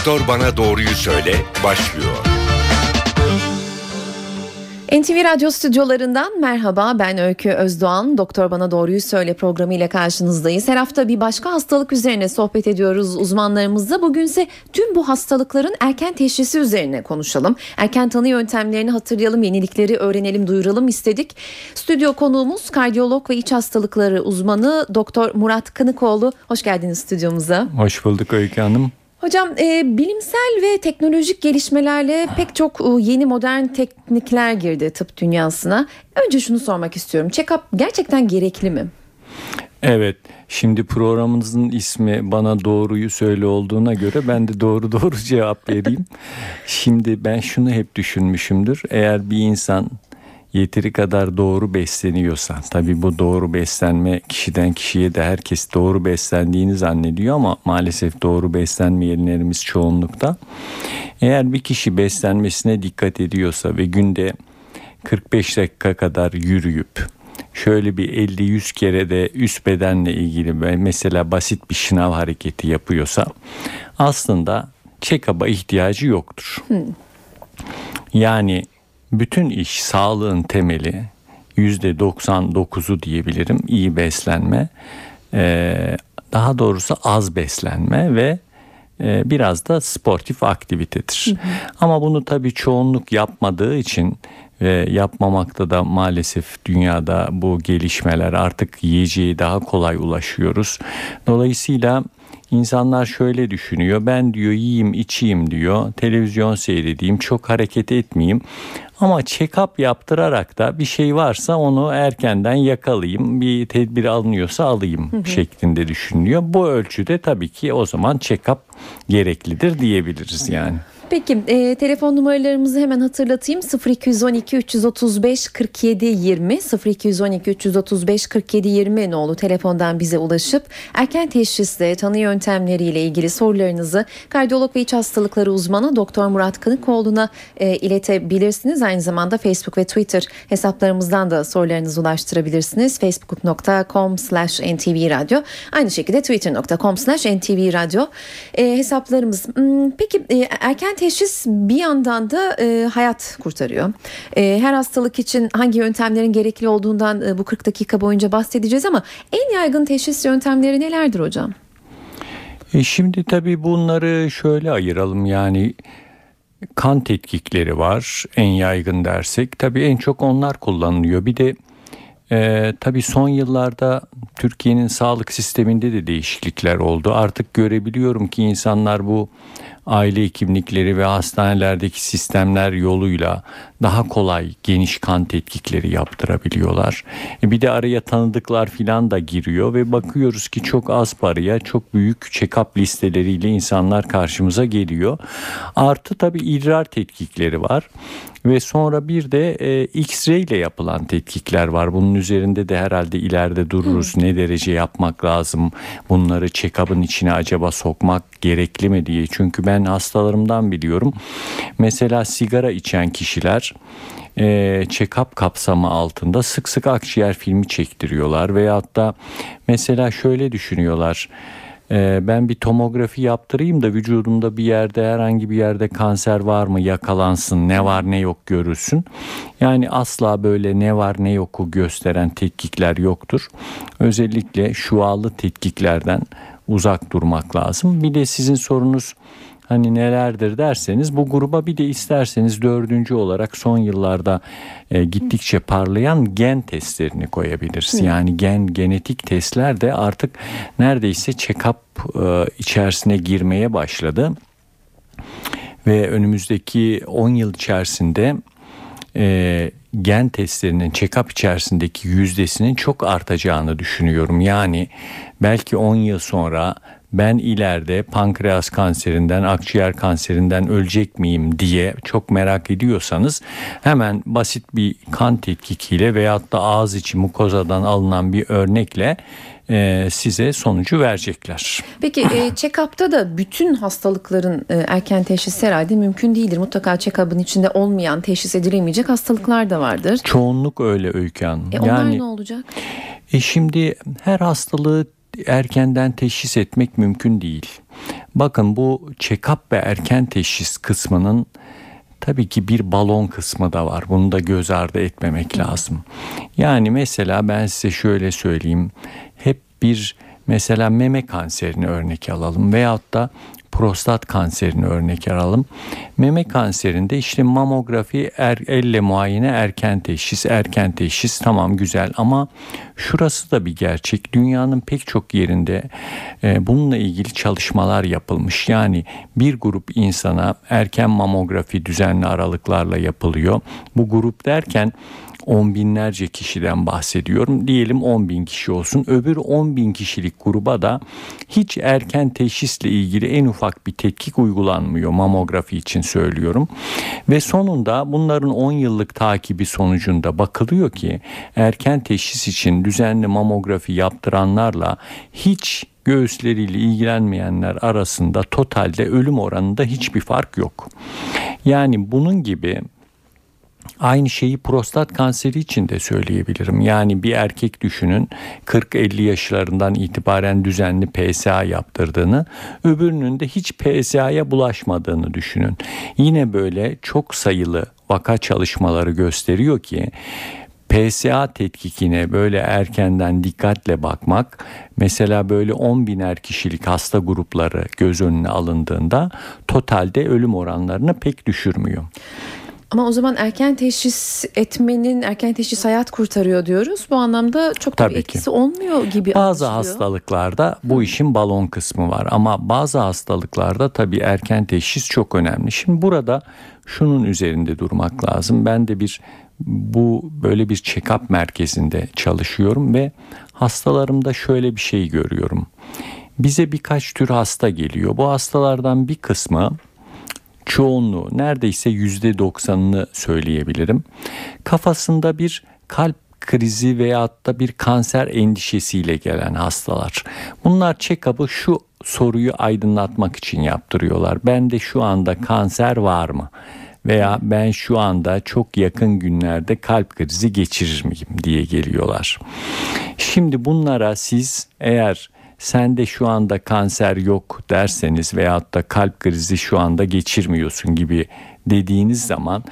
Doktor Bana Doğruyu Söyle başlıyor. NTV Radyo stüdyolarından merhaba ben Öykü Özdoğan. Doktor Bana Doğruyu Söyle programı ile karşınızdayız. Her hafta bir başka hastalık üzerine sohbet ediyoruz uzmanlarımızla. Bugünse tüm bu hastalıkların erken teşhisi üzerine konuşalım. Erken tanı yöntemlerini hatırlayalım, yenilikleri öğrenelim, duyuralım istedik. Stüdyo konuğumuz kardiyolog ve iç hastalıkları uzmanı Doktor Murat Kınıkoğlu. Hoş geldiniz stüdyomuza. Hoş bulduk Öykü Hanım. Hocam e, bilimsel ve teknolojik gelişmelerle pek çok e, yeni modern teknikler girdi tıp dünyasına. Önce şunu sormak istiyorum. Check-up gerçekten gerekli mi? Evet. Şimdi programımızın ismi bana doğruyu söyle olduğuna göre ben de doğru doğru cevap vereyim. Şimdi ben şunu hep düşünmüşümdür. Eğer bir insan yeteri kadar doğru besleniyorsa tabi bu doğru beslenme kişiden kişiye de herkes doğru beslendiğini zannediyor ama maalesef doğru beslenmeyenlerimiz çoğunlukta. Eğer bir kişi beslenmesine dikkat ediyorsa ve günde 45 dakika kadar yürüyüp şöyle bir 50-100 kere de üst bedenle ilgili mesela basit bir şınav hareketi yapıyorsa aslında check-up'a ihtiyacı yoktur. Hmm. Yani bütün iş sağlığın temeli yüzde 99'u diyebilirim iyi beslenme ee, daha doğrusu az beslenme ve e, biraz da sportif aktivitedir. Hı hı. Ama bunu tabii çoğunluk yapmadığı için ve yapmamakta da maalesef dünyada bu gelişmeler artık yiyeceği daha kolay ulaşıyoruz. Dolayısıyla İnsanlar şöyle düşünüyor. Ben diyor yiyeyim içeyim diyor. Televizyon seyredeyim çok hareket etmeyeyim. Ama check-up yaptırarak da bir şey varsa onu erkenden yakalayayım. Bir tedbir alınıyorsa alayım hı hı. şeklinde düşünülüyor. Bu ölçüde tabii ki o zaman check-up gereklidir diyebiliriz yani. Peki e, telefon numaralarımızı hemen hatırlatayım 0212 335 47 20 0212 335 47 20 nolu telefondan bize ulaşıp erken teşhisle tanı yöntemleriyle ilgili sorularınızı kardiyolog ve iç hastalıkları uzmanı Doktor Murat Kınıkoğlu'na e, iletebilirsiniz. Aynı zamanda Facebook ve Twitter hesaplarımızdan da sorularınızı ulaştırabilirsiniz. facebook.com slash ntvradio aynı şekilde twitter.com slash ntvradio e, hesaplarımız. Hmm, peki e, erken teşhis bir yandan da e, hayat kurtarıyor. E, her hastalık için hangi yöntemlerin gerekli olduğundan e, bu 40 dakika boyunca bahsedeceğiz ama en yaygın teşhis yöntemleri nelerdir hocam? E şimdi tabii bunları şöyle ayıralım yani kan tetkikleri var en yaygın dersek tabii en çok onlar kullanılıyor. Bir de e, tabii son yıllarda Türkiye'nin sağlık sisteminde de değişiklikler oldu. Artık görebiliyorum ki insanlar bu aile hekimlikleri ve hastanelerdeki sistemler yoluyla daha kolay geniş kan tetkikleri yaptırabiliyorlar. E bir de araya tanıdıklar filan da giriyor ve bakıyoruz ki çok az paraya çok büyük check-up listeleriyle insanlar karşımıza geliyor. Artı tabii idrar tetkikleri var ve sonra bir de e, X-ray ile yapılan tetkikler var. Bunun üzerinde de herhalde ileride dururuz. Hmm. Ne derece yapmak lazım? Bunları check-up'ın içine acaba sokmak gerekli mi diye. Çünkü ben hastalarımdan biliyorum. Mesela sigara içen kişiler e, check-up kapsamı altında sık sık akciğer filmi çektiriyorlar veyahut da mesela şöyle düşünüyorlar ee, ben bir tomografi yaptırayım da vücudumda bir yerde herhangi bir yerde kanser var mı yakalansın ne var ne yok görülsün. Yani asla böyle ne var ne yoku gösteren tetkikler yoktur. Özellikle şualı tetkiklerden uzak durmak lazım. Bir de sizin sorunuz hani nelerdir derseniz bu gruba bir de isterseniz dördüncü olarak son yıllarda e, gittikçe parlayan gen testlerini koyabiliriz. Yani gen genetik testler de artık neredeyse check-up e, içerisine girmeye başladı. Ve önümüzdeki 10 yıl içerisinde e, gen testlerinin check-up içerisindeki yüzdesinin çok artacağını düşünüyorum. Yani belki 10 yıl sonra ben ileride pankreas kanserinden, akciğer kanserinden ölecek miyim diye çok merak ediyorsanız hemen basit bir kan tetkikiyle veyahut da ağız içi mukozadan alınan bir örnekle e, size sonucu verecekler. Peki e, check-up'ta da bütün hastalıkların e, erken teşhis herhalde mümkün değildir. Mutlaka check-up'ın içinde olmayan, teşhis edilemeyecek hastalıklar da vardır. Çoğunluk öyle Öykü Hanım. E, onlar yani, ne olacak? E, şimdi her hastalığı erkenden teşhis etmek mümkün değil. Bakın bu check-up ve erken teşhis kısmının tabii ki bir balon kısmı da var. Bunu da göz ardı etmemek lazım. Yani mesela ben size şöyle söyleyeyim. Hep bir mesela meme kanserini örnek alalım veyahut da prostat kanserini örnek alalım. Meme kanserinde işte mamografi er, elle muayene erken teşhis, erken teşhis tamam güzel ama şurası da bir gerçek. Dünyanın pek çok yerinde e, bununla ilgili çalışmalar yapılmış. Yani bir grup insana erken mamografi düzenli aralıklarla yapılıyor. Bu grup derken on binlerce kişiden bahsediyorum. Diyelim 10 bin kişi olsun. Öbür 10 bin kişilik gruba da hiç erken teşhisle ilgili en ufak bir tetkik uygulanmıyor mamografi için söylüyorum. Ve sonunda bunların 10 yıllık takibi sonucunda bakılıyor ki erken teşhis için düzenli mamografi yaptıranlarla hiç göğüsleriyle ilgilenmeyenler arasında totalde ölüm oranında hiçbir fark yok. Yani bunun gibi Aynı şeyi prostat kanseri için de söyleyebilirim. Yani bir erkek düşünün 40-50 yaşlarından itibaren düzenli PSA yaptırdığını, öbürünün de hiç PSA'ya bulaşmadığını düşünün. Yine böyle çok sayılı vaka çalışmaları gösteriyor ki PSA tetkikine böyle erkenden dikkatle bakmak mesela böyle 10 biner kişilik hasta grupları göz önüne alındığında totalde ölüm oranlarını pek düşürmüyor. Ama o zaman erken teşhis etmenin erken teşhis hayat kurtarıyor diyoruz. Bu anlamda çok da bir etkisi ki. olmuyor gibi Bazı anlaşılıyor. hastalıklarda bu işin balon kısmı var ama bazı hastalıklarda tabii erken teşhis çok önemli. Şimdi burada şunun üzerinde durmak lazım. Ben de bir bu böyle bir check-up merkezinde çalışıyorum ve hastalarımda şöyle bir şey görüyorum. Bize birkaç tür hasta geliyor. Bu hastalardan bir kısmı çoğunluğu neredeyse yüzde doksanını söyleyebilirim. Kafasında bir kalp krizi veyahut da bir kanser endişesiyle gelen hastalar. Bunlar check-up'ı şu soruyu aydınlatmak için yaptırıyorlar. Ben de şu anda kanser var mı? Veya ben şu anda çok yakın günlerde kalp krizi geçirir miyim diye geliyorlar. Şimdi bunlara siz eğer sende şu anda kanser yok derseniz veyahut da kalp krizi şu anda geçirmiyorsun gibi dediğiniz zaman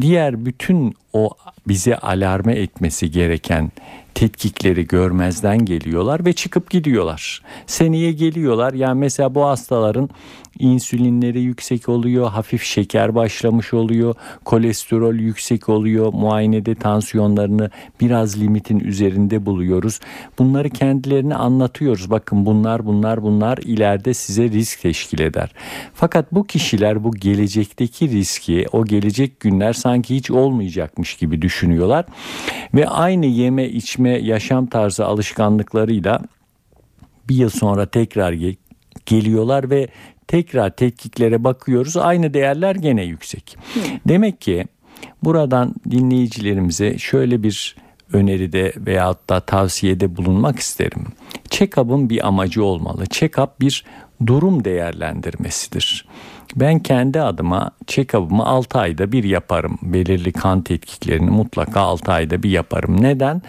diğer bütün o bize alarme etmesi gereken tetkikleri görmezden geliyorlar ve çıkıp gidiyorlar. Seneye geliyorlar. Yani mesela bu hastaların insülinleri yüksek oluyor, hafif şeker başlamış oluyor, kolesterol yüksek oluyor, muayenede tansiyonlarını biraz limitin üzerinde buluyoruz. Bunları kendilerine anlatıyoruz. Bakın bunlar bunlar bunlar ileride size risk teşkil eder. Fakat bu kişiler bu gelecekteki riski, o gelecek günler sanki hiç olmayacakmış gibi düşünüyorlar ve aynı yeme içme yaşam tarzı alışkanlıklarıyla bir yıl sonra tekrar geliyorlar ve tekrar tetkiklere bakıyoruz. Aynı değerler gene yüksek. Demek ki buradan dinleyicilerimize şöyle bir öneride veyahut da tavsiyede bulunmak isterim. Check-up'ın bir amacı olmalı. Check-up bir durum değerlendirmesidir. Ben kendi adıma check-up'ımı 6 ayda bir yaparım. Belirli kan tetkiklerini mutlaka 6 ayda bir yaparım. Neden?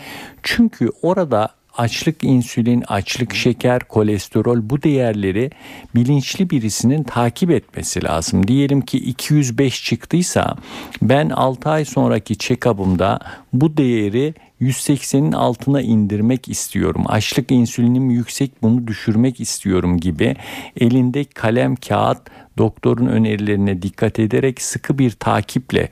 Çünkü orada açlık insülin, açlık şeker, kolesterol bu değerleri bilinçli birisinin takip etmesi lazım. Diyelim ki 205 çıktıysa ben 6 ay sonraki check-up'ımda bu değeri 180'in altına indirmek istiyorum. Açlık insülinim yüksek bunu düşürmek istiyorum gibi elinde kalem kağıt doktorun önerilerine dikkat ederek sıkı bir takiple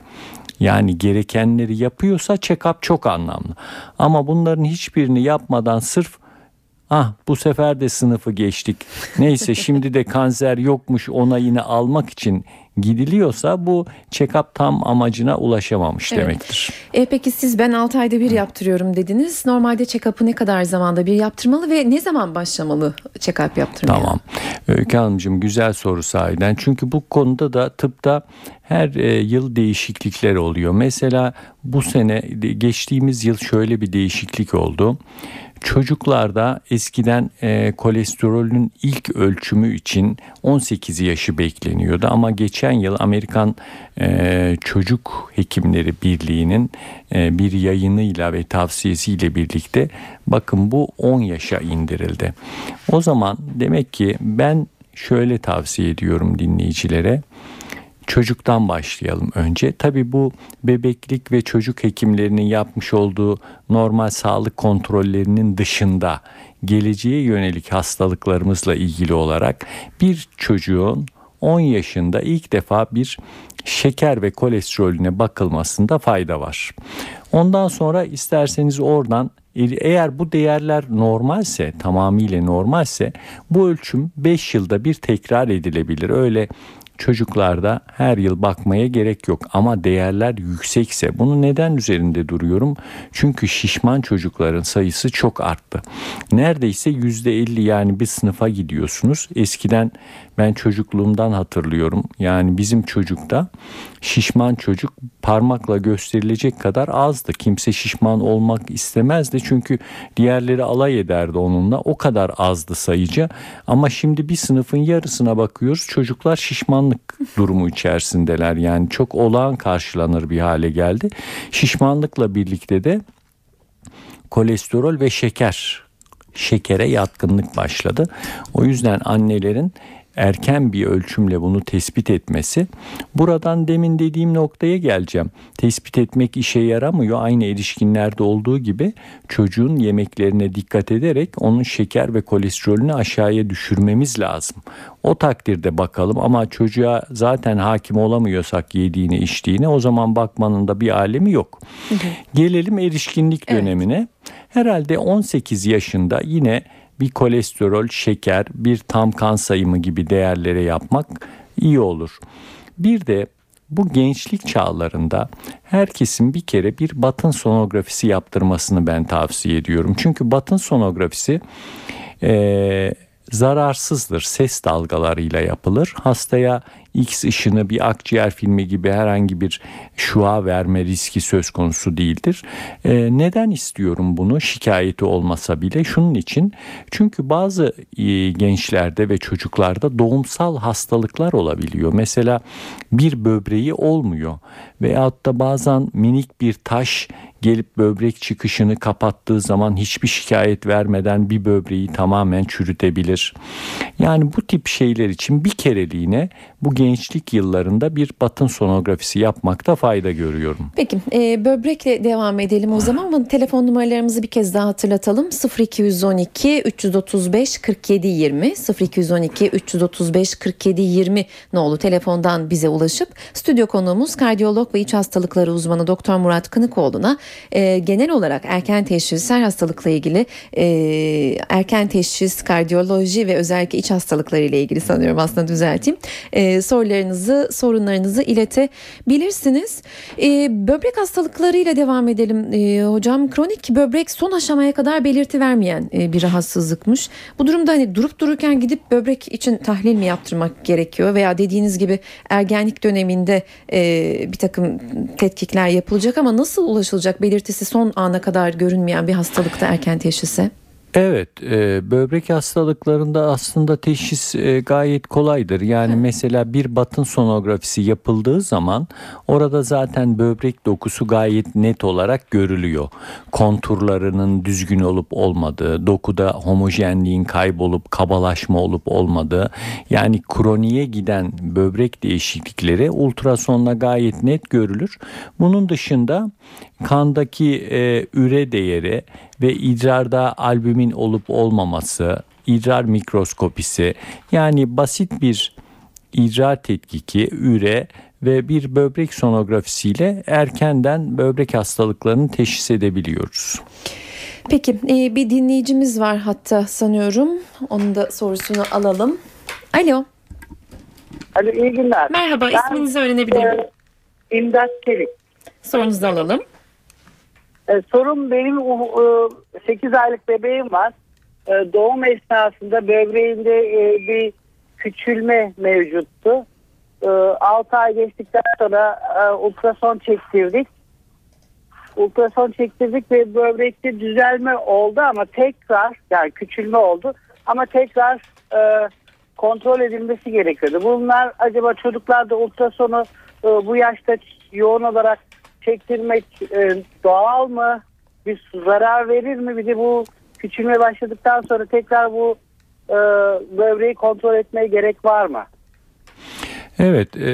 yani gerekenleri yapıyorsa check-up çok anlamlı. Ama bunların hiçbirini yapmadan sırf Ah bu sefer de sınıfı geçtik. Neyse şimdi de kanser yokmuş ona yine almak için gidiliyorsa bu check-up tam amacına ulaşamamış evet. demektir. E, peki siz ben 6 ayda bir yaptırıyorum dediniz. Normalde check-up'ı ne kadar zamanda bir yaptırmalı ve ne zaman başlamalı check-up yaptırmaya? Tamam. Öykü Hanımcığım güzel soru sahiden. Çünkü bu konuda da tıpta her e, yıl değişiklikler oluyor. Mesela bu sene geçtiğimiz yıl şöyle bir değişiklik oldu. Çocuklarda eskiden e, kolesterolün ilk ölçümü için 18 yaşı bekleniyordu ama geçen yıl Amerikan e, Çocuk Hekimleri Birliği'nin e, bir yayınıyla ve tavsiyesiyle birlikte bakın bu 10 yaşa indirildi. O zaman demek ki ben şöyle tavsiye ediyorum dinleyicilere. Çocuktan başlayalım önce. Tabi bu bebeklik ve çocuk hekimlerinin yapmış olduğu normal sağlık kontrollerinin dışında geleceğe yönelik hastalıklarımızla ilgili olarak bir çocuğun 10 yaşında ilk defa bir şeker ve kolesterolüne bakılmasında fayda var. Ondan sonra isterseniz oradan eğer bu değerler normalse tamamıyla normalse bu ölçüm 5 yılda bir tekrar edilebilir. Öyle çocuklarda her yıl bakmaya gerek yok ama değerler yüksekse bunu neden üzerinde duruyorum? Çünkü şişman çocukların sayısı çok arttı. Neredeyse yüzde elli yani bir sınıfa gidiyorsunuz. Eskiden ben çocukluğumdan hatırlıyorum. Yani bizim çocukta şişman çocuk parmakla gösterilecek kadar azdı. Kimse şişman olmak istemezdi çünkü diğerleri alay ederdi onunla. O kadar azdı sayıca. Ama şimdi bir sınıfın yarısına bakıyoruz. Çocuklar şişmanlık durumu içerisindeler. Yani çok olağan karşılanır bir hale geldi. Şişmanlıkla birlikte de kolesterol ve şeker şekere yatkınlık başladı. O yüzden annelerin erken bir ölçümle bunu tespit etmesi. Buradan demin dediğim noktaya geleceğim. Tespit etmek işe yaramıyor. Aynı erişkinlerde olduğu gibi çocuğun yemeklerine dikkat ederek onun şeker ve kolesterolünü aşağıya düşürmemiz lazım. O takdirde bakalım ama çocuğa zaten hakim olamıyorsak yediğini içtiğini o zaman bakmanın da bir alemi yok. Gelelim erişkinlik dönemine. Evet. Herhalde 18 yaşında yine bir kolesterol, şeker, bir tam kan sayımı gibi değerlere yapmak iyi olur. Bir de bu gençlik çağlarında herkesin bir kere bir batın sonografisi yaptırmasını ben tavsiye ediyorum. Çünkü batın sonografisi e, zararsızdır. Ses dalgalarıyla yapılır. Hastaya X ışını bir akciğer filmi gibi herhangi bir şua verme riski söz konusu değildir. E, neden istiyorum bunu şikayeti olmasa bile? Şunun için çünkü bazı e, gençlerde ve çocuklarda doğumsal hastalıklar olabiliyor. Mesela bir böbreği olmuyor veyahut da bazen minik bir taş gelip böbrek çıkışını kapattığı zaman hiçbir şikayet vermeden bir böbreği tamamen çürütebilir. Yani bu tip şeyler için bir kereliğine bu gençlik yıllarında bir batın sonografisi yapmakta fayda görüyorum. Peki e, böbrekle devam edelim o zaman ama telefon numaralarımızı bir kez daha hatırlatalım. 0212 335 47 20 0212 335 47 20 nolu telefondan bize ulaşıp stüdyo konuğumuz kardiyolog ve iç hastalıkları uzmanı Doktor Murat Kınıkoğlu'na e, genel olarak erken teşhis her hastalıkla ilgili e, erken teşhis kardiyoloji ve özellikle iç hastalıkları ile ilgili sanıyorum aslında düzelteyim. E, sorularınızı, sorunlarınızı iletebilirsiniz. E, böbrek hastalıklarıyla devam edelim. E, hocam kronik böbrek son aşamaya kadar belirti vermeyen e, bir rahatsızlıkmış. Bu durumda hani durup dururken gidip böbrek için tahlil mi yaptırmak gerekiyor veya dediğiniz gibi ergenlik döneminde e, bir takım tetkikler yapılacak ama nasıl ulaşılacak belirtisi son ana kadar görünmeyen bir hastalıkta erken teşhise? Evet, e, böbrek hastalıklarında aslında teşhis e, gayet kolaydır. Yani evet. mesela bir batın sonografisi yapıldığı zaman orada zaten böbrek dokusu gayet net olarak görülüyor. Konturlarının düzgün olup olmadığı, dokuda homojenliğin kaybolup kabalaşma olup olmadığı, yani kroniye giden böbrek değişiklikleri ultrasonla gayet net görülür. Bunun dışında kandaki e, üre değeri ve idrarda albümin olup olmaması, idrar mikroskopisi yani basit bir idrar tetkiki, üre ve bir böbrek sonografisiyle erkenden böbrek hastalıklarını teşhis edebiliyoruz. Peki e, bir dinleyicimiz var hatta sanıyorum. Onun da sorusunu alalım. Alo. Alo iyi günler. Merhaba ben, isminizi öğrenebilir miyim? E, İmdat Çelik. Sorunuzu alalım. E, sorun benim e, 8 aylık bebeğim var. E, doğum esnasında böbreğinde e, bir küçülme mevcuttu. E, 6 ay geçtikten sonra e, ultrason çektirdik. Ultrason çektirdik ve böbrekte düzelme oldu ama tekrar yani küçülme oldu ama tekrar e, kontrol edilmesi gerekiyordu. Bunlar acaba çocuklarda ultrasonu e, bu yaşta yoğun olarak çektirmek e, doğal mı? Bir zarar verir mi? Bir de bu küçülmeye başladıktan sonra tekrar bu e, böbreği kontrol etmeye gerek var mı? Evet, e,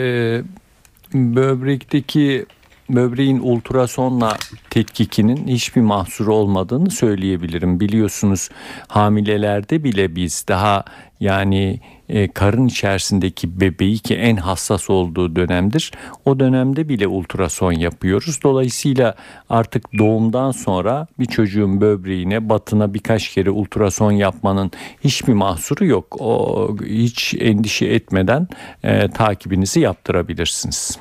böbrekteki böbreğin ultrasonla tetkikinin hiçbir mahsuru olmadığını söyleyebilirim. Biliyorsunuz hamilelerde bile biz daha yani e, karın içerisindeki bebeği ki en hassas olduğu dönemdir. O dönemde bile ultrason yapıyoruz. Dolayısıyla artık doğumdan sonra bir çocuğun böbreğine batına birkaç kere ultrason yapmanın hiçbir mahsuru yok. O hiç endişe etmeden e, takibinizi yaptırabilirsiniz.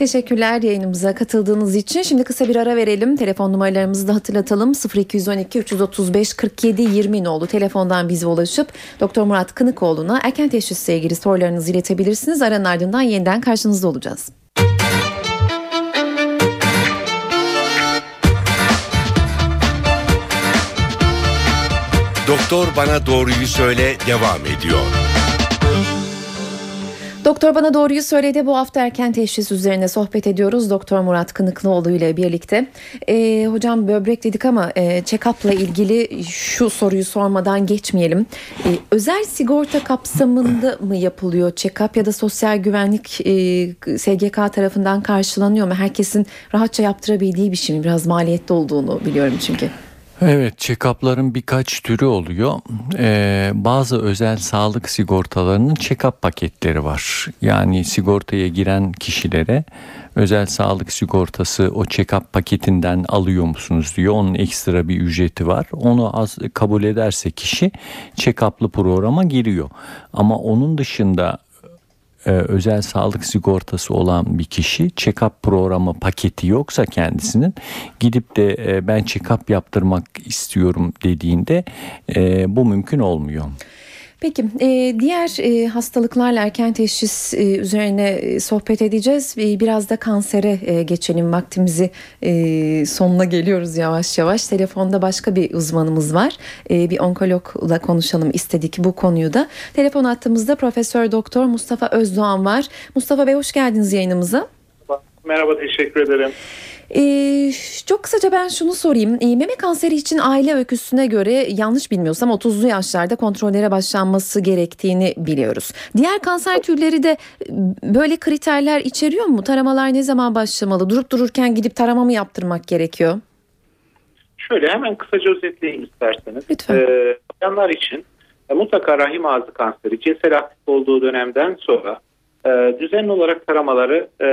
Teşekkürler yayınımıza katıldığınız için. Şimdi kısa bir ara verelim. Telefon numaralarımızı da hatırlatalım. 0212 335 47 20 oldu. Telefondan bize ulaşıp Doktor Murat Kınıkoğlu'na erken teşhisle ilgili sorularınızı iletebilirsiniz. Aranın ardından yeniden karşınızda olacağız. Doktor Bana Doğruyu Söyle devam ediyor. Doktor bana doğruyu söyledi. Bu hafta erken teşhis üzerine sohbet ediyoruz. Doktor Murat Kınıklıoğlu ile birlikte. Ee, hocam böbrek dedik ama e, check-up'la ilgili şu soruyu sormadan geçmeyelim. Ee, özel sigorta kapsamında mı yapılıyor check-up ya da sosyal güvenlik e, SGK tarafından karşılanıyor mu? Herkesin rahatça yaptırabildiği bir şey mi? Biraz maliyetli olduğunu biliyorum çünkü. Evet, check-up'ların birkaç türü oluyor. Ee, bazı özel sağlık sigortalarının check-up paketleri var. Yani sigortaya giren kişilere özel sağlık sigortası o check-up paketinden alıyor musunuz diyor. Onun ekstra bir ücreti var. Onu az kabul ederse kişi check-up'lı programa giriyor. Ama onun dışında e, özel sağlık sigortası olan bir kişi check-up programı paketi yoksa kendisinin gidip de e, ben check-up yaptırmak istiyorum dediğinde e, bu mümkün olmuyor. Peki e, diğer e, hastalıklarla erken teşhis e, üzerine sohbet edeceğiz. Biraz da kansere geçelim vaktimizi sonuna geliyoruz yavaş yavaş. Telefonda başka bir uzmanımız var. Bir onkologla konuşalım istedik bu konuyu da. Telefon attığımızda Profesör Doktor Mustafa Özdoğan var. Mustafa Bey hoş geldiniz yayınımıza. Merhaba teşekkür ederim. Ee, çok kısaca ben şunu sorayım. Ee, meme kanseri için aile öyküsüne göre yanlış bilmiyorsam 30'lu yaşlarda kontrollere başlanması gerektiğini biliyoruz. Diğer kanser türleri de böyle kriterler içeriyor mu? Taramalar ne zaman başlamalı? Durup dururken gidip tarama mı yaptırmak gerekiyor? Şöyle hemen kısaca özetleyeyim isterseniz. Lütfen. Ee, bayanlar için e, mutlaka rahim ağzı kanseri cinsel aktif olduğu dönemden sonra e, düzenli olarak taramaları e,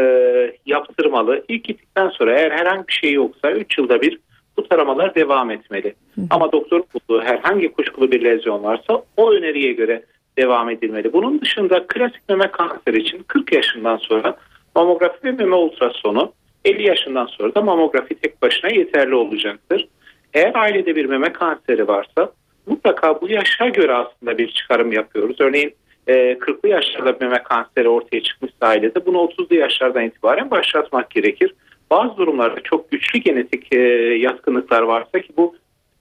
yaptırmalı. İlk gittikten sonra eğer herhangi bir şey yoksa 3 yılda bir bu taramalar devam etmeli. Ama doktor bulduğu herhangi kuşkulu bir lezyon varsa o öneriye göre devam edilmeli. Bunun dışında klasik meme kanseri için 40 yaşından sonra mamografi ve meme ultrasonu 50 yaşından sonra da mamografi tek başına yeterli olacaktır. Eğer ailede bir meme kanseri varsa mutlaka bu yaşa göre aslında bir çıkarım yapıyoruz. Örneğin 40'lı yaşlarda meme kanseri ortaya çıkmış ailede bunu 30'lu yaşlardan itibaren başlatmak gerekir. Bazı durumlarda çok güçlü genetik yatkınlıklar varsa ki bu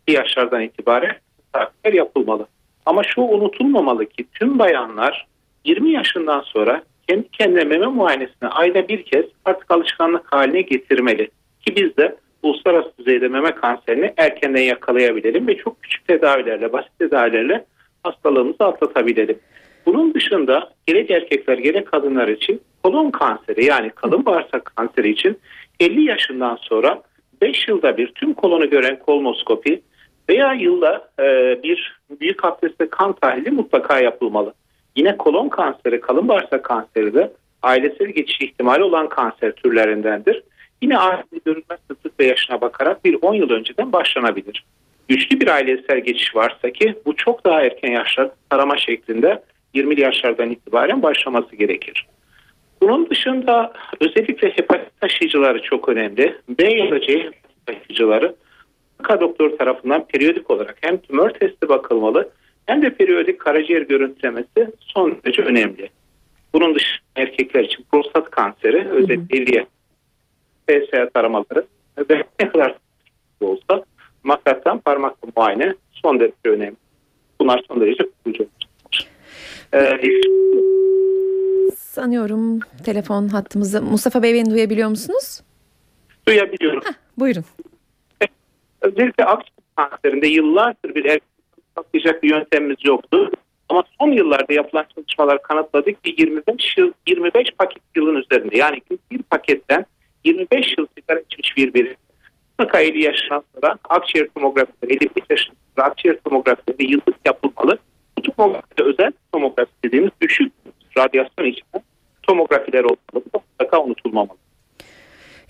yaşlardan itibaren takipler yapılmalı. Ama şu unutulmamalı ki tüm bayanlar 20 yaşından sonra kendi kendine meme muayenesini ayda bir kez artık alışkanlık haline getirmeli. Ki biz de uluslararası düzeyde meme kanserini erkenden yakalayabilelim ve çok küçük tedavilerle, basit tedavilerle hastalığımızı atlatabilelim. Bunun dışında gerek erkekler gerek kadınlar için kolon kanseri yani kalın bağırsak kanseri için 50 yaşından sonra 5 yılda bir tüm kolonu gören kolonoskopi veya yılda e, bir büyük abdestte kan tahlili mutlaka yapılmalı. Yine kolon kanseri, kalın bağırsak kanseri de ailesel geçiş ihtimali olan kanser türlerindendir. Yine ailesi görülmez sıklık ve yaşına bakarak bir 10 yıl önceden başlanabilir. Güçlü bir ailesel geçiş varsa ki bu çok daha erken yaşlarda tarama şeklinde 20 yaşlardan itibaren başlaması gerekir. Bunun dışında özellikle hepatit taşıyıcıları çok önemli. B ya da C hepatit taşıyıcıları mutlaka doktor tarafından periyodik olarak hem tümör testi bakılmalı hem de periyodik karaciğer görüntülemesi son derece önemli. Bunun dışında erkekler için prostat kanseri özellikle PSA taramaları ve ne kadar olsa makrattan parmak muayene son derece önemli. Bunlar son derece kullanıcı. Ee, Sanıyorum telefon hattımızda. Mustafa Bey beni duyabiliyor musunuz? Duyabiliyorum. Heh, buyurun. Özellikle akciğer kanserinde yıllardır bir erkek saptayacak bir yöntemimiz yoktu. Ama son yıllarda yapılan çalışmalar kanıtladı ki 25 yıl 25 paket yılın üzerinde yani bir paketten 25 yıl sigara içmiş bir biri mutlaka 50 yaşından sonra akciğer tomografileri 55 yaşından sonra akciğer tomografileri yıllık yapılmalı. Tomografide özel tomografi dediğimiz düşük radyasyon içeren tomografiler olmalı. Mutlaka unutulmamalı.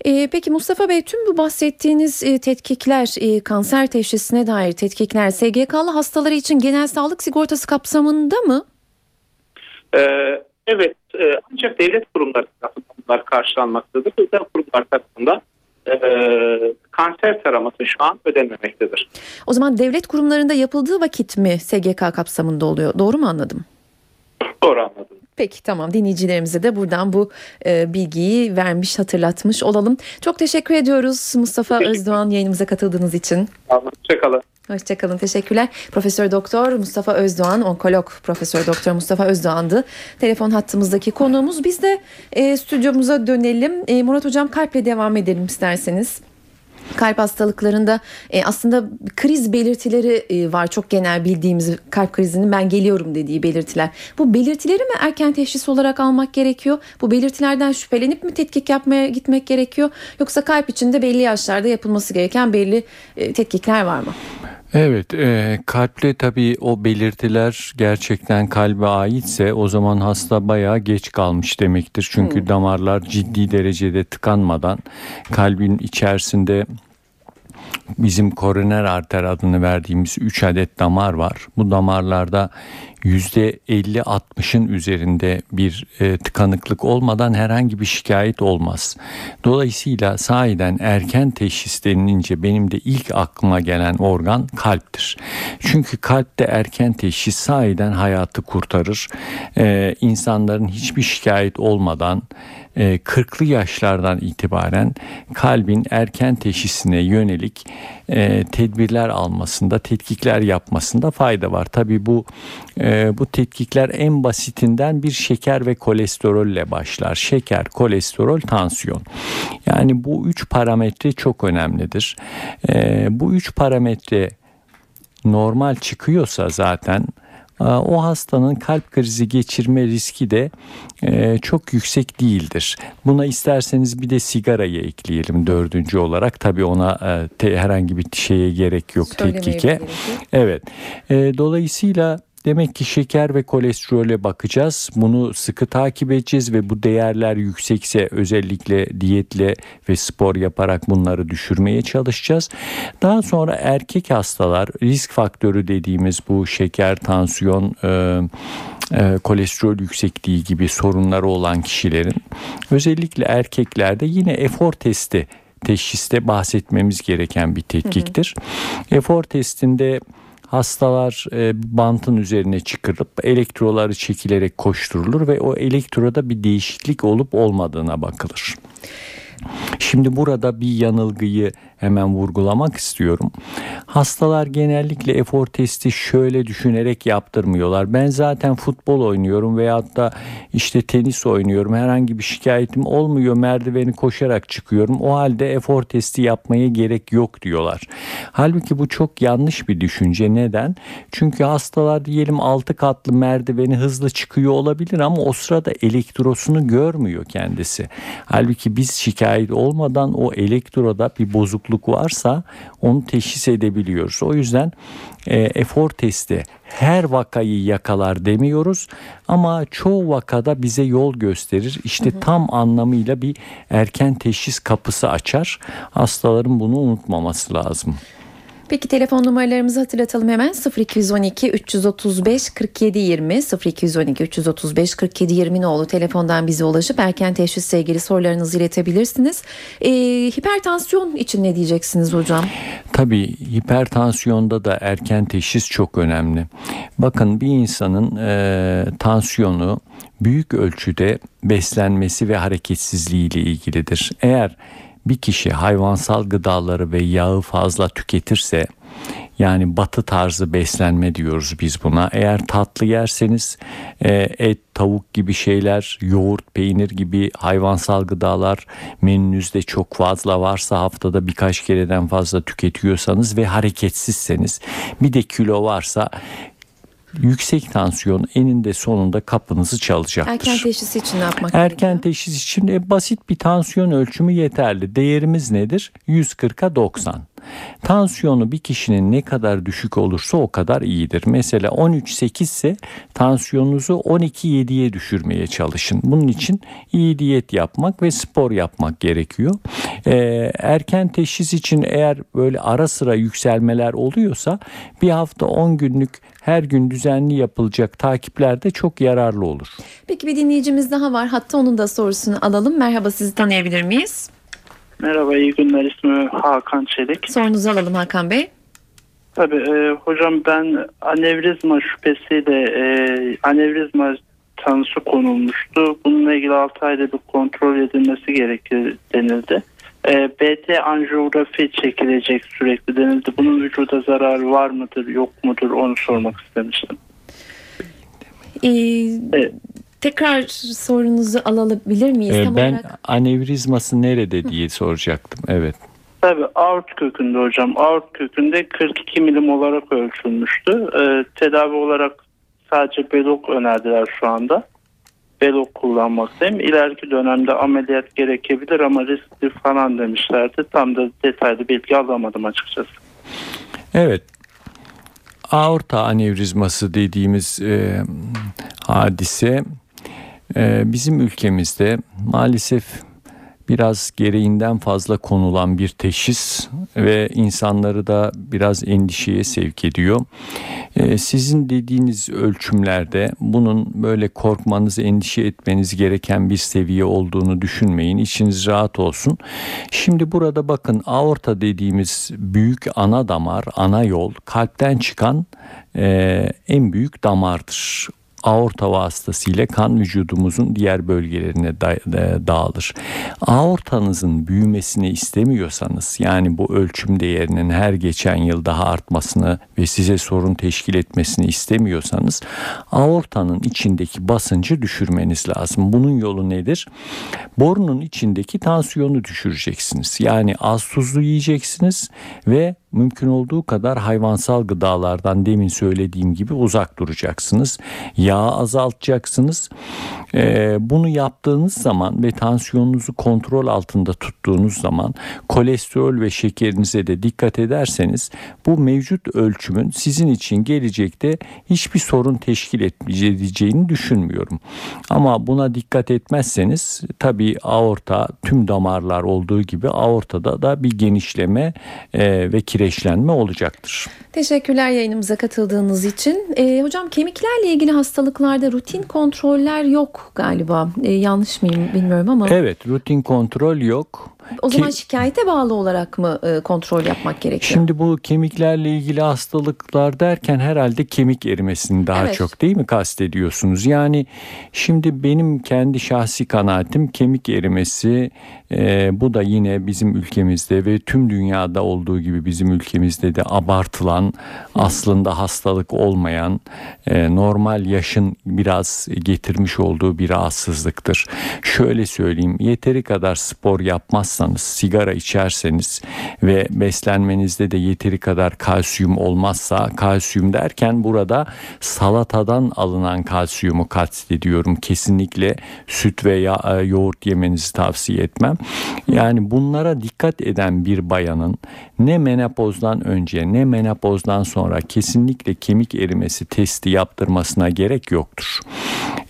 Ee, peki Mustafa Bey tüm bu bahsettiğiniz e, tetkikler e, kanser teşhisine dair tetkikler SGK'lı hastaları için genel sağlık sigortası kapsamında mı? Ee, evet e, ancak devlet kurumları tarafından bunlar karşılanmaktadır. Özel kurumlar tarafından e, kanser taraması şu an ödenmemektedir. O zaman devlet kurumlarında yapıldığı vakit mi SGK kapsamında oluyor? Doğru mu anladım? Doğru anladım. Peki tamam dinleyicilerimize de buradan bu e, bilgiyi vermiş hatırlatmış olalım. Çok teşekkür ediyoruz Mustafa Özdoğan yayınımıza katıldığınız için. Hoşçakalın. Hoşçakalın teşekkürler. Profesör Doktor Mustafa Özdoğan, onkolog Profesör Doktor Mustafa Özdoğan'dı. Telefon hattımızdaki konuğumuz. Biz de e, stüdyomuza dönelim. E, Murat Hocam kalple devam edelim isterseniz. Kalp hastalıklarında e, aslında kriz belirtileri e, var çok genel bildiğimiz kalp krizinin ben geliyorum dediği belirtiler. Bu belirtileri mi erken teşhis olarak almak gerekiyor? Bu belirtilerden şüphelenip mi tetkik yapmaya gitmek gerekiyor? Yoksa kalp içinde belli yaşlarda yapılması gereken belli e, tetkikler var mı? Evet, e, kalple tabii o belirtiler gerçekten kalbe aitse o zaman hasta bayağı geç kalmış demektir. Çünkü hmm. damarlar ciddi derecede tıkanmadan kalbin içerisinde bizim koroner arter adını verdiğimiz 3 adet damar var. Bu damarlarda %50-60'ın üzerinde bir e, tıkanıklık olmadan herhangi bir şikayet olmaz. Dolayısıyla sahiden erken teşhis denilince benim de ilk aklıma gelen organ kalptir. Çünkü kalpte erken teşhis sahiden hayatı kurtarır. E, insanların hiçbir şikayet olmadan 40'lı e, yaşlardan itibaren kalbin erken teşhisine yönelik e, tedbirler almasında, tetkikler yapmasında fayda var. Tabii bu e, bu tetkikler en basitinden bir şeker ve kolesterolle başlar. Şeker, kolesterol, tansiyon. Yani bu üç parametre çok önemlidir. Bu üç parametre normal çıkıyorsa zaten o hastanın kalp krizi geçirme riski de e, çok yüksek değildir. Buna isterseniz bir de sigarayı ekleyelim dördüncü olarak. Tabii ona e, herhangi bir şeye gerek yok tetkike. Evet. E, dolayısıyla Demek ki şeker ve kolesterole bakacağız. Bunu sıkı takip edeceğiz ve bu değerler yüksekse özellikle diyetle ve spor yaparak bunları düşürmeye çalışacağız. Daha sonra erkek hastalar risk faktörü dediğimiz bu şeker, tansiyon, e, e, kolesterol yüksekliği gibi sorunları olan kişilerin özellikle erkeklerde yine efor testi teşhiste bahsetmemiz gereken bir tetkiktir. Hı hı. Efor testinde hastalar e, bantın üzerine çıkarılıp elektroları çekilerek koşturulur ve o elektroda bir değişiklik olup olmadığına bakılır. Şimdi burada bir yanılgıyı hemen vurgulamak istiyorum. Hastalar genellikle efor testi şöyle düşünerek yaptırmıyorlar. Ben zaten futbol oynuyorum veyahut da işte tenis oynuyorum. Herhangi bir şikayetim olmuyor. Merdiveni koşarak çıkıyorum. O halde efor testi yapmaya gerek yok diyorlar. Halbuki bu çok yanlış bir düşünce. Neden? Çünkü hastalar diyelim 6 katlı merdiveni hızlı çıkıyor olabilir ama o sırada elektrosunu görmüyor kendisi. Halbuki biz şikayet olmadan o elektroda bir bozuk bozukluk varsa onu teşhis edebiliyoruz. O yüzden e, efor testi her vakayı yakalar demiyoruz ama çoğu vakada bize yol gösterir. İşte hı hı. tam anlamıyla bir erken teşhis kapısı açar. Hastaların bunu unutmaması lazım. Peki telefon numaralarımızı hatırlatalım hemen 0212 335 47 20 0212 335 47 20 nolu telefondan bize ulaşıp erken teşhisle ilgili sorularınızı iletebilirsiniz. Ee, hipertansiyon için ne diyeceksiniz hocam? Tabii hipertansiyonda da erken teşhis çok önemli. Bakın bir insanın e, tansiyonu büyük ölçüde beslenmesi ve hareketsizliği ile ilgilidir. Eğer bir kişi hayvansal gıdaları ve yağı fazla tüketirse Yani batı tarzı beslenme diyoruz biz buna. Eğer tatlı yerseniz e, et, tavuk gibi şeyler, yoğurt, peynir gibi hayvansal gıdalar menünüzde çok fazla varsa haftada birkaç kereden fazla tüketiyorsanız ve hareketsizseniz bir de kilo varsa yüksek tansiyon eninde sonunda kapınızı çalacaktır. Erken teşhis için ne yapmak Erken gerekiyor? teşhis için e, basit bir tansiyon ölçümü yeterli. Değerimiz nedir? 140'a 90. Tansiyonu bir kişinin ne kadar düşük olursa o kadar iyidir. Mesela 13.8 ise tansiyonunuzu 12.7'ye düşürmeye çalışın. Bunun için iyi diyet yapmak ve spor yapmak gerekiyor. Ee, erken teşhis için eğer böyle ara sıra yükselmeler oluyorsa bir hafta 10 günlük her gün düzenli yapılacak takipler de çok yararlı olur. Peki bir dinleyicimiz daha var. Hatta onun da sorusunu alalım. Merhaba sizi tanıyabilir miyiz? Merhaba, iyi günler. İsmim Hakan Çelik. Sorunuzu alalım Hakan Bey. Tabii e, hocam ben anevrizma şüphesiyle e, anevrizma tanısı konulmuştu. Bununla ilgili 6 ayda bir kontrol edilmesi gerekir denildi. E, BT anjiyografi çekilecek sürekli denildi. Bunun vücuda zararı var mıdır yok mudur onu sormak istemiştim. Ee, Evet. tekrar sorunuzu alabilir miyiz? Ee, Tam ben olarak anevrizması nerede diye soracaktım. Evet. Tabii aort kökünde hocam. Aort kökünde 42 milim olarak ölçülmüştü. Ee, tedavi olarak sadece belok önerdiler şu anda. Belok kullanmaktayım. İleriki dönemde ameliyat gerekebilir ama riskli falan demişlerdi. Tam da detaylı bilgi alamadım açıkçası. Evet. Aorta anevrizması dediğimiz e, hadise e, bizim ülkemizde maalesef biraz gereğinden fazla konulan bir teşhis ve insanları da biraz endişeye sevk ediyor. E, sizin dediğiniz ölçümlerde bunun böyle korkmanız, endişe etmeniz gereken bir seviye olduğunu düşünmeyin. İçiniz rahat olsun. Şimdi burada bakın aorta dediğimiz büyük ana damar, ana yol kalpten çıkan e, en büyük damardır aorta vasıtasıyla kan vücudumuzun diğer bölgelerine da- da- dağılır. Aortanızın büyümesini istemiyorsanız yani bu ölçüm değerinin her geçen yıl daha artmasını ve size sorun teşkil etmesini istemiyorsanız aortanın içindeki basıncı düşürmeniz lazım. Bunun yolu nedir? Borunun içindeki tansiyonu düşüreceksiniz. Yani az tuzlu yiyeceksiniz ve mümkün olduğu kadar hayvansal gıdalardan demin söylediğim gibi uzak duracaksınız. Yağ azaltacaksınız. Ee, bunu yaptığınız zaman ve tansiyonunuzu kontrol altında tuttuğunuz zaman kolesterol ve şekerinize de dikkat ederseniz bu mevcut ölçümün sizin için gelecekte hiçbir sorun teşkil edeceğini düşünmüyorum. Ama buna dikkat etmezseniz tabii aorta tüm damarlar olduğu gibi aortada da bir genişleme e, ve kireçlenme olacaktır. Teşekkürler yayınımıza katıldığınız için. Ee, hocam kemiklerle ilgili hastalıklarda rutin kontroller yok galiba. Ee, yanlış mıyım bilmiyorum ama. Evet rutin kontrol yok. O zaman Ki- şikayete bağlı olarak mı e, kontrol yapmak gerekiyor? Şimdi bu kemiklerle ilgili hastalıklar derken herhalde kemik erimesini daha Evet. çok değil mi kastediyorsunuz? Yani şimdi benim kendi şahsi kanaatim kemik erimesi e, bu da yine bizim ülkemizde ve tüm dünyada olduğu gibi bizim ülkemizde de abartılan aslında hastalık olmayan e, normal yaşın biraz getirmiş olduğu bir rahatsızlıktır. Şöyle söyleyeyim yeteri kadar spor yapmazsanız sigara içerseniz ve beslenmenizde de yeteri kadar kalsiyum olmazsa kalsiyum derken burada salatadan alınan kalsiyumu kastediyorum. Kesinlikle süt ve ya- e, yoğurt yemenizi tavsiye etmem. Yani bunlara dikkat eden bir bayanın ne menopozdan önce ne menopozdan sonra kesinlikle kemik erimesi testi yaptırmasına gerek yoktur.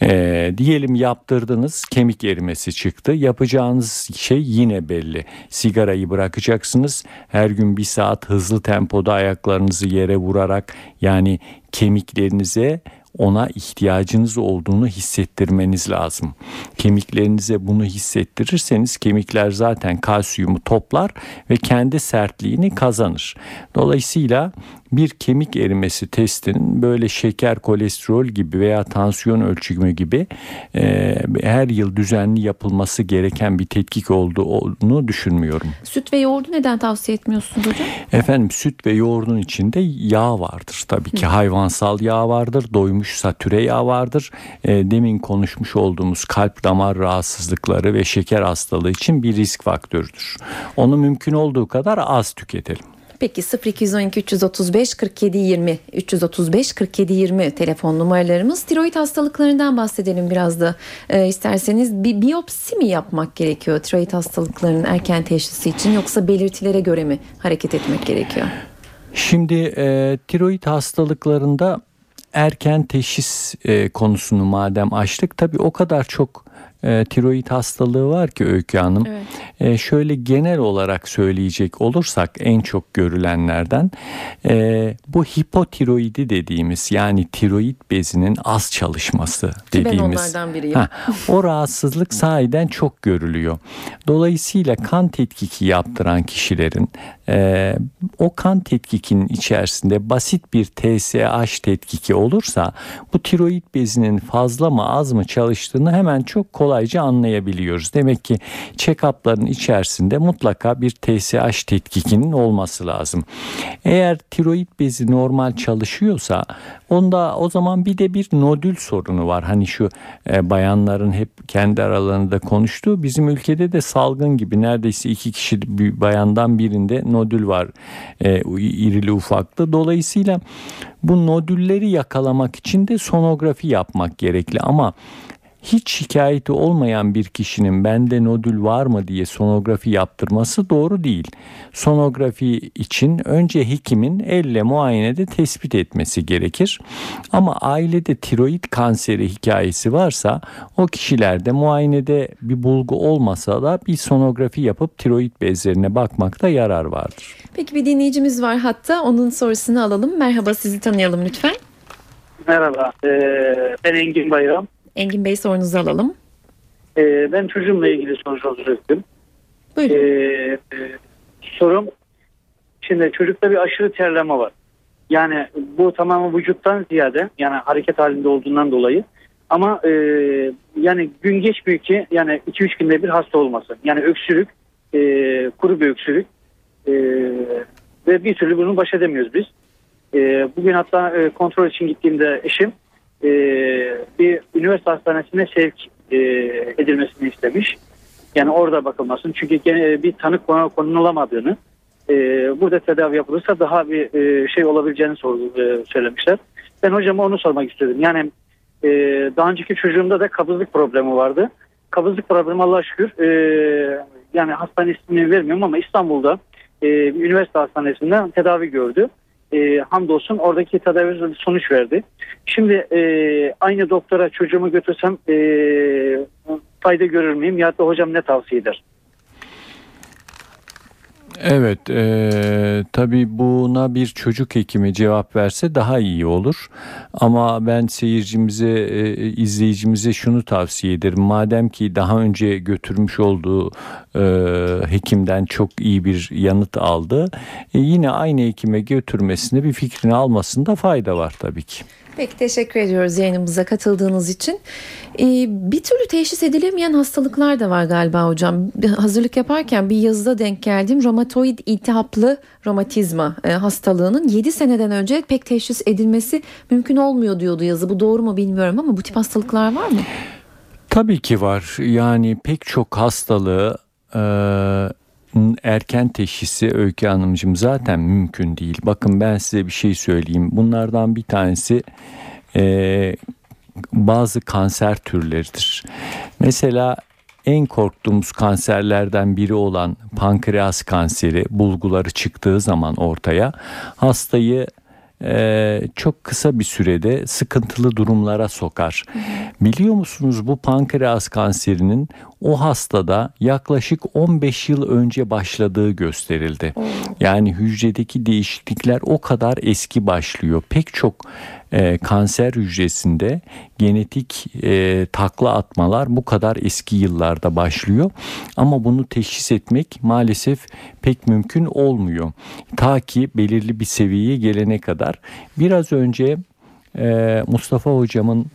Ee, diyelim yaptırdınız kemik erimesi çıktı. Yapacağınız şey yine belli. Sigarayı bırakacaksınız. Her gün bir saat hızlı tempoda ayaklarınızı yere vurarak yani kemiklerinize ona ihtiyacınız olduğunu hissettirmeniz lazım. Kemiklerinize bunu hissettirirseniz kemikler zaten kalsiyumu toplar ve kendi sertliğini kazanır. Dolayısıyla bir kemik erimesi testinin böyle şeker, kolesterol gibi veya tansiyon ölçümü gibi e, her yıl düzenli yapılması gereken bir tetkik olduğunu düşünmüyorum. Süt ve yoğurdu neden tavsiye etmiyorsunuz hocam? Efendim süt ve yoğurdun içinde yağ vardır tabii ki. Hı. Hayvansal yağ vardır, doymuş satüre yağ vardır. E, demin konuşmuş olduğumuz kalp damar rahatsızlıkları ve şeker hastalığı için bir risk faktörüdür. Onu mümkün olduğu kadar az tüketelim. Peki 0212 335 47 20 335 47 20 telefon numaralarımız. Tiroid hastalıklarından bahsedelim biraz da e, isterseniz. Bir biyopsi mi yapmak gerekiyor tiroid hastalıklarının erken teşhisi için yoksa belirtilere göre mi hareket etmek gerekiyor? Şimdi e, tiroid hastalıklarında erken teşhis e, konusunu madem açtık tabii o kadar çok e, tiroid hastalığı var ki Öykü Hanım. Evet. E, şöyle genel olarak söyleyecek olursak en çok görülenlerden e, bu hipotiroidi dediğimiz yani tiroid bezinin az çalışması dediğimiz. Ben onlardan biriyim. Ha, o rahatsızlık sahiden çok görülüyor. Dolayısıyla kan tetkiki yaptıran kişilerin e, o kan tetkikinin içerisinde basit bir TSH tetkiki olursa bu tiroid bezinin fazla mı az mı çalıştığını hemen çok kolayca anlayabiliyoruz. Demek ki check-up'ların içerisinde mutlaka bir TSH tetkikinin olması lazım. Eğer tiroid bezi normal çalışıyorsa onda o zaman bir de bir nodül sorunu var. Hani şu e, bayanların hep kendi aralarında konuştuğu bizim ülkede de salgın gibi neredeyse iki kişi bir bayandan birinde nodül var e, irili ufaklı. Dolayısıyla bu nodülleri yakalamak için de sonografi yapmak gerekli ama hiç şikayeti olmayan bir kişinin bende nodül var mı diye sonografi yaptırması doğru değil. Sonografi için önce hekimin elle muayenede tespit etmesi gerekir. Ama ailede tiroid kanseri hikayesi varsa o kişilerde muayenede bir bulgu olmasa da bir sonografi yapıp tiroid bezlerine bakmakta yarar vardır. Peki bir dinleyicimiz var hatta onun sorusunu alalım. Merhaba sizi tanıyalım lütfen. Merhaba ben Engin Bayram. Engin Bey sorunuzu alalım. Ee, ben çocuğumla ilgili soru soracaktım. Buyurun. Ee, e, sorum şimdi çocukta bir aşırı terleme var. Yani bu tamamen vücuttan ziyade yani hareket halinde olduğundan dolayı ama e, yani gün geçmiyor ki yani 2-3 günde bir hasta olması. Yani öksürük, e, kuru bir öksürük e, ve bir türlü bunu baş edemiyoruz biz. E, bugün hatta e, kontrol için gittiğimde eşim e, bir üniversite hastanesine sevk e, edilmesini istemiş. Yani orada bakılmasın. Çünkü gene bir tanı konulamadığını e, burada tedavi yapılırsa daha bir e, şey olabileceğini sor, e, söylemişler. Ben hocama onu sormak istedim. Yani e, daha önceki çocuğumda da kabızlık problemi vardı. Kabızlık problemi Allah'a şükür e, yani hastane ismini vermiyorum ama İstanbul'da e, üniversite hastanesinden tedavi gördü e, hamdolsun oradaki tedavi sonuç verdi. Şimdi e, aynı doktora çocuğumu götürsem e, fayda görür müyüm ya da hocam ne tavsiye eder? Evet, e, tabii buna bir çocuk hekimi cevap verse daha iyi olur. Ama ben seyircimize, e, izleyicimize şunu tavsiye ederim. Madem ki daha önce götürmüş olduğu e, hekimden çok iyi bir yanıt aldı, e, yine aynı hekime götürmesinde bir fikrini almasında fayda var tabii ki. Peki teşekkür ediyoruz yayınımıza katıldığınız için. Ee, bir türlü teşhis edilemeyen hastalıklar da var galiba hocam. Hazırlık yaparken bir yazıda denk geldim. Romatoid iltihaplı romatizma e, hastalığının 7 seneden önce pek teşhis edilmesi mümkün olmuyor diyordu yazı. Bu doğru mu bilmiyorum ama bu tip hastalıklar var mı? Tabii ki var. Yani pek çok hastalığı e, erken teşhisi Öykü Hanımcığım zaten mümkün değil. Bakın ben size bir şey söyleyeyim. Bunlardan bir tanesi e, bazı kanser türleridir. Mesela en korktuğumuz kanserlerden biri olan pankreas kanseri bulguları çıktığı zaman ortaya hastayı e, çok kısa bir sürede sıkıntılı durumlara sokar. Biliyor musunuz bu pankreas kanserinin o hastada yaklaşık 15 yıl önce başladığı gösterildi. Yani hücredeki değişiklikler o kadar eski başlıyor. Pek çok e, kanser hücresinde genetik e, takla atmalar bu kadar eski yıllarda başlıyor. Ama bunu teşhis etmek maalesef pek mümkün olmuyor. Ta ki belirli bir seviyeye gelene kadar. Biraz önce e, Mustafa hocamın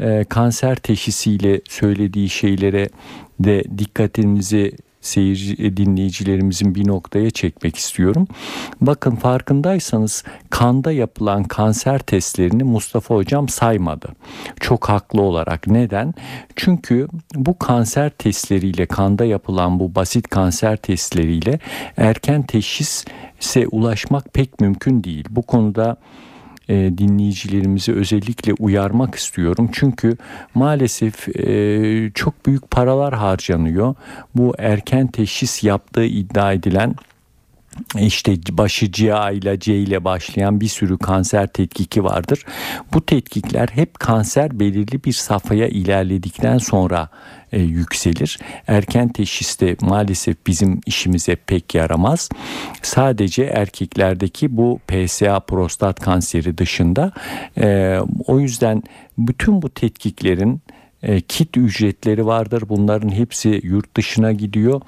e, kanser teşhisiyle söylediği şeylere de dikkatinizi seyirci e, dinleyicilerimizin bir noktaya çekmek istiyorum. Bakın farkındaysanız kanda yapılan kanser testlerini Mustafa hocam saymadı. Çok haklı olarak. Neden? Çünkü bu kanser testleriyle kanda yapılan bu basit kanser testleriyle erken teşhise ulaşmak pek mümkün değil. Bu konuda e, dinleyicilerimizi özellikle uyarmak istiyorum. Çünkü maalesef e, çok büyük paralar harcanıyor. Bu erken teşhis yaptığı iddia edilen işte başı CA ile C ile başlayan bir sürü kanser tetkiki vardır. Bu tetkikler hep kanser belirli bir safhaya ilerledikten sonra e, yükselir. Erken teşhiste maalesef bizim işimize pek yaramaz. Sadece erkeklerdeki bu PSA prostat kanseri dışında e, o yüzden bütün bu tetkiklerin e, kit ücretleri vardır. Bunların hepsi yurt dışına gidiyor.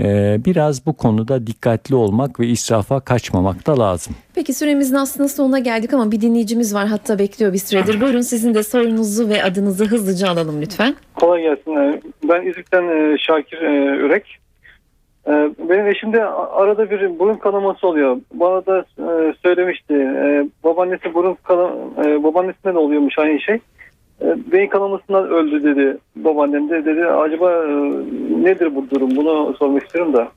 E, biraz bu konuda dikkatli olmak ve israfa kaçmamak da lazım. Peki süremizin aslında sonuna geldik ama bir dinleyicimiz var hatta bekliyor bir süredir. Buyurun sizin de sorunuzu ve adınızı hızlıca alalım lütfen. Kolay gelsin. Ee, Ben İzmit'ten e, Şakir e, Ürek. Benim eşimde arada bir burun kanaması oluyor. Bana da e, söylemişti. Babaannesi burun kana, e, babaannesinden oluyormuş aynı şey. Ee, Beyin kanamasından öldü dedi babaannem de dedi. Acaba e, nedir bu durum? Bunu sormak istiyorum da.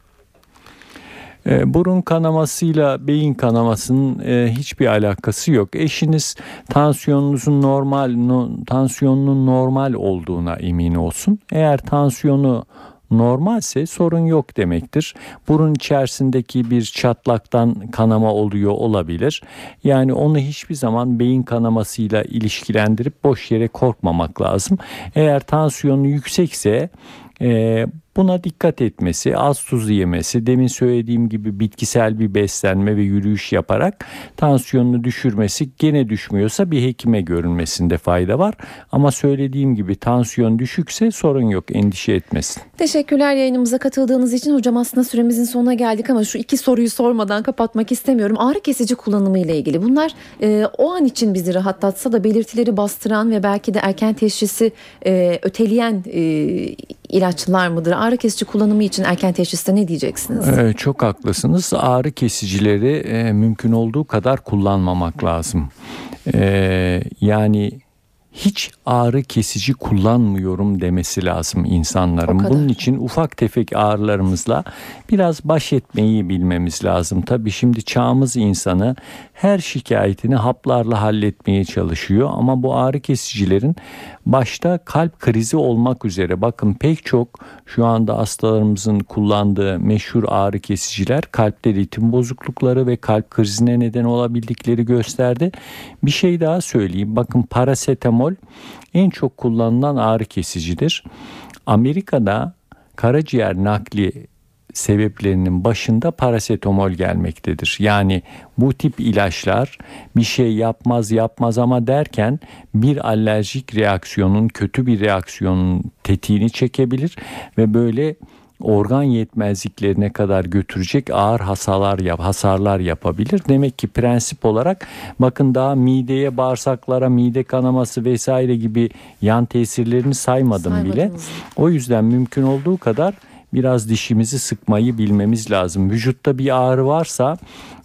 E, burun kanamasıyla beyin kanamasının e, hiçbir alakası yok. Eşiniz tansiyonunuzun normal no, tansiyonunun normal olduğuna emin olsun. Eğer tansiyonu normalse sorun yok demektir. Burun içerisindeki bir çatlaktan kanama oluyor olabilir. Yani onu hiçbir zaman beyin kanamasıyla ilişkilendirip boş yere korkmamak lazım. Eğer tansiyonu yüksekse e, buna dikkat etmesi, az tuz yemesi, demin söylediğim gibi bitkisel bir beslenme ve yürüyüş yaparak tansiyonunu düşürmesi gene düşmüyorsa bir hekime görünmesinde fayda var. Ama söylediğim gibi tansiyon düşükse sorun yok endişe etmesin. Teşekkürler yayınımıza katıldığınız için. Hocam aslında süremizin sonuna geldik ama şu iki soruyu sormadan kapatmak istemiyorum. Ağrı kesici kullanımı ile ilgili. Bunlar e, o an için bizi rahatlatsa da belirtileri bastıran ve belki de erken teşhisi e, öteleyen e, ilaçlar mıdır? Ağrı kesici kullanımı için erken teşhiste ne diyeceksiniz? Ee, çok haklısınız. Ağrı kesicileri e, mümkün olduğu kadar kullanmamak lazım. Ee, yani hiç ağrı kesici kullanmıyorum demesi lazım insanların. Bunun için ufak tefek ağrılarımızla biraz baş etmeyi bilmemiz lazım. Tabii şimdi çağımız insanı her şikayetini haplarla halletmeye çalışıyor ama bu ağrı kesicilerin başta kalp krizi olmak üzere bakın pek çok şu anda hastalarımızın kullandığı meşhur ağrı kesiciler kalpte ritim bozuklukları ve kalp krizine neden olabildikleri gösterdi. Bir şey daha söyleyeyim. Bakın parasetamol en çok kullanılan ağrı kesicidir. Amerika'da karaciğer nakli sebeplerinin başında parasetamol gelmektedir. Yani bu tip ilaçlar bir şey yapmaz yapmaz ama derken bir alerjik reaksiyonun kötü bir reaksiyonun tetiğini çekebilir ve böyle organ yetmezliklerine kadar götürecek ağır hasarlar yap hasarlar yapabilir. Demek ki prensip olarak bakın daha mideye, bağırsaklara, mide kanaması vesaire gibi yan tesirlerini saymadım bile. Saymadınız. O yüzden mümkün olduğu kadar biraz dişimizi sıkmayı bilmemiz lazım. Vücutta bir ağrı varsa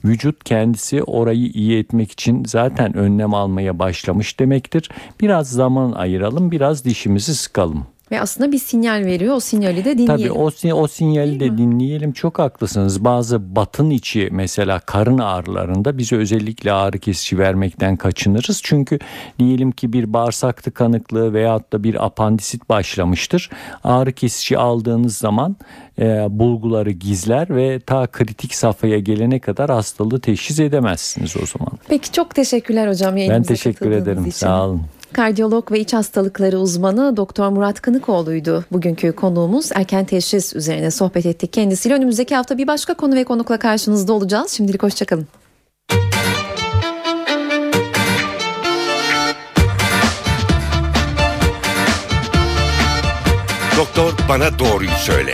vücut kendisi orayı iyi etmek için zaten önlem almaya başlamış demektir. Biraz zaman ayıralım, biraz dişimizi sıkalım. Ve aslında bir sinyal veriyor. O sinyali de dinleyelim. Tabii o, o sinyali Değil de mi? dinleyelim. Çok haklısınız. Bazı batın içi mesela karın ağrılarında biz özellikle ağrı kesici vermekten kaçınırız. Çünkü diyelim ki bir bağırsak tıkanıklığı veyahut da bir apandisit başlamıştır. Ağrı kesici aldığınız zaman e, bulguları gizler ve ta kritik safhaya gelene kadar hastalığı teşhis edemezsiniz o zaman. Peki çok teşekkürler hocam Ben teşekkür ederim. için. Sağ olun. Kardiyolog ve iç hastalıkları uzmanı Doktor Murat Kınıkoğlu'ydu bugünkü konuğumuz. Erken teşhis üzerine sohbet ettik kendisiyle. Önümüzdeki hafta bir başka konu ve konukla karşınızda olacağız. Şimdilik hoşçakalın. Doktor bana doğruyu söyle.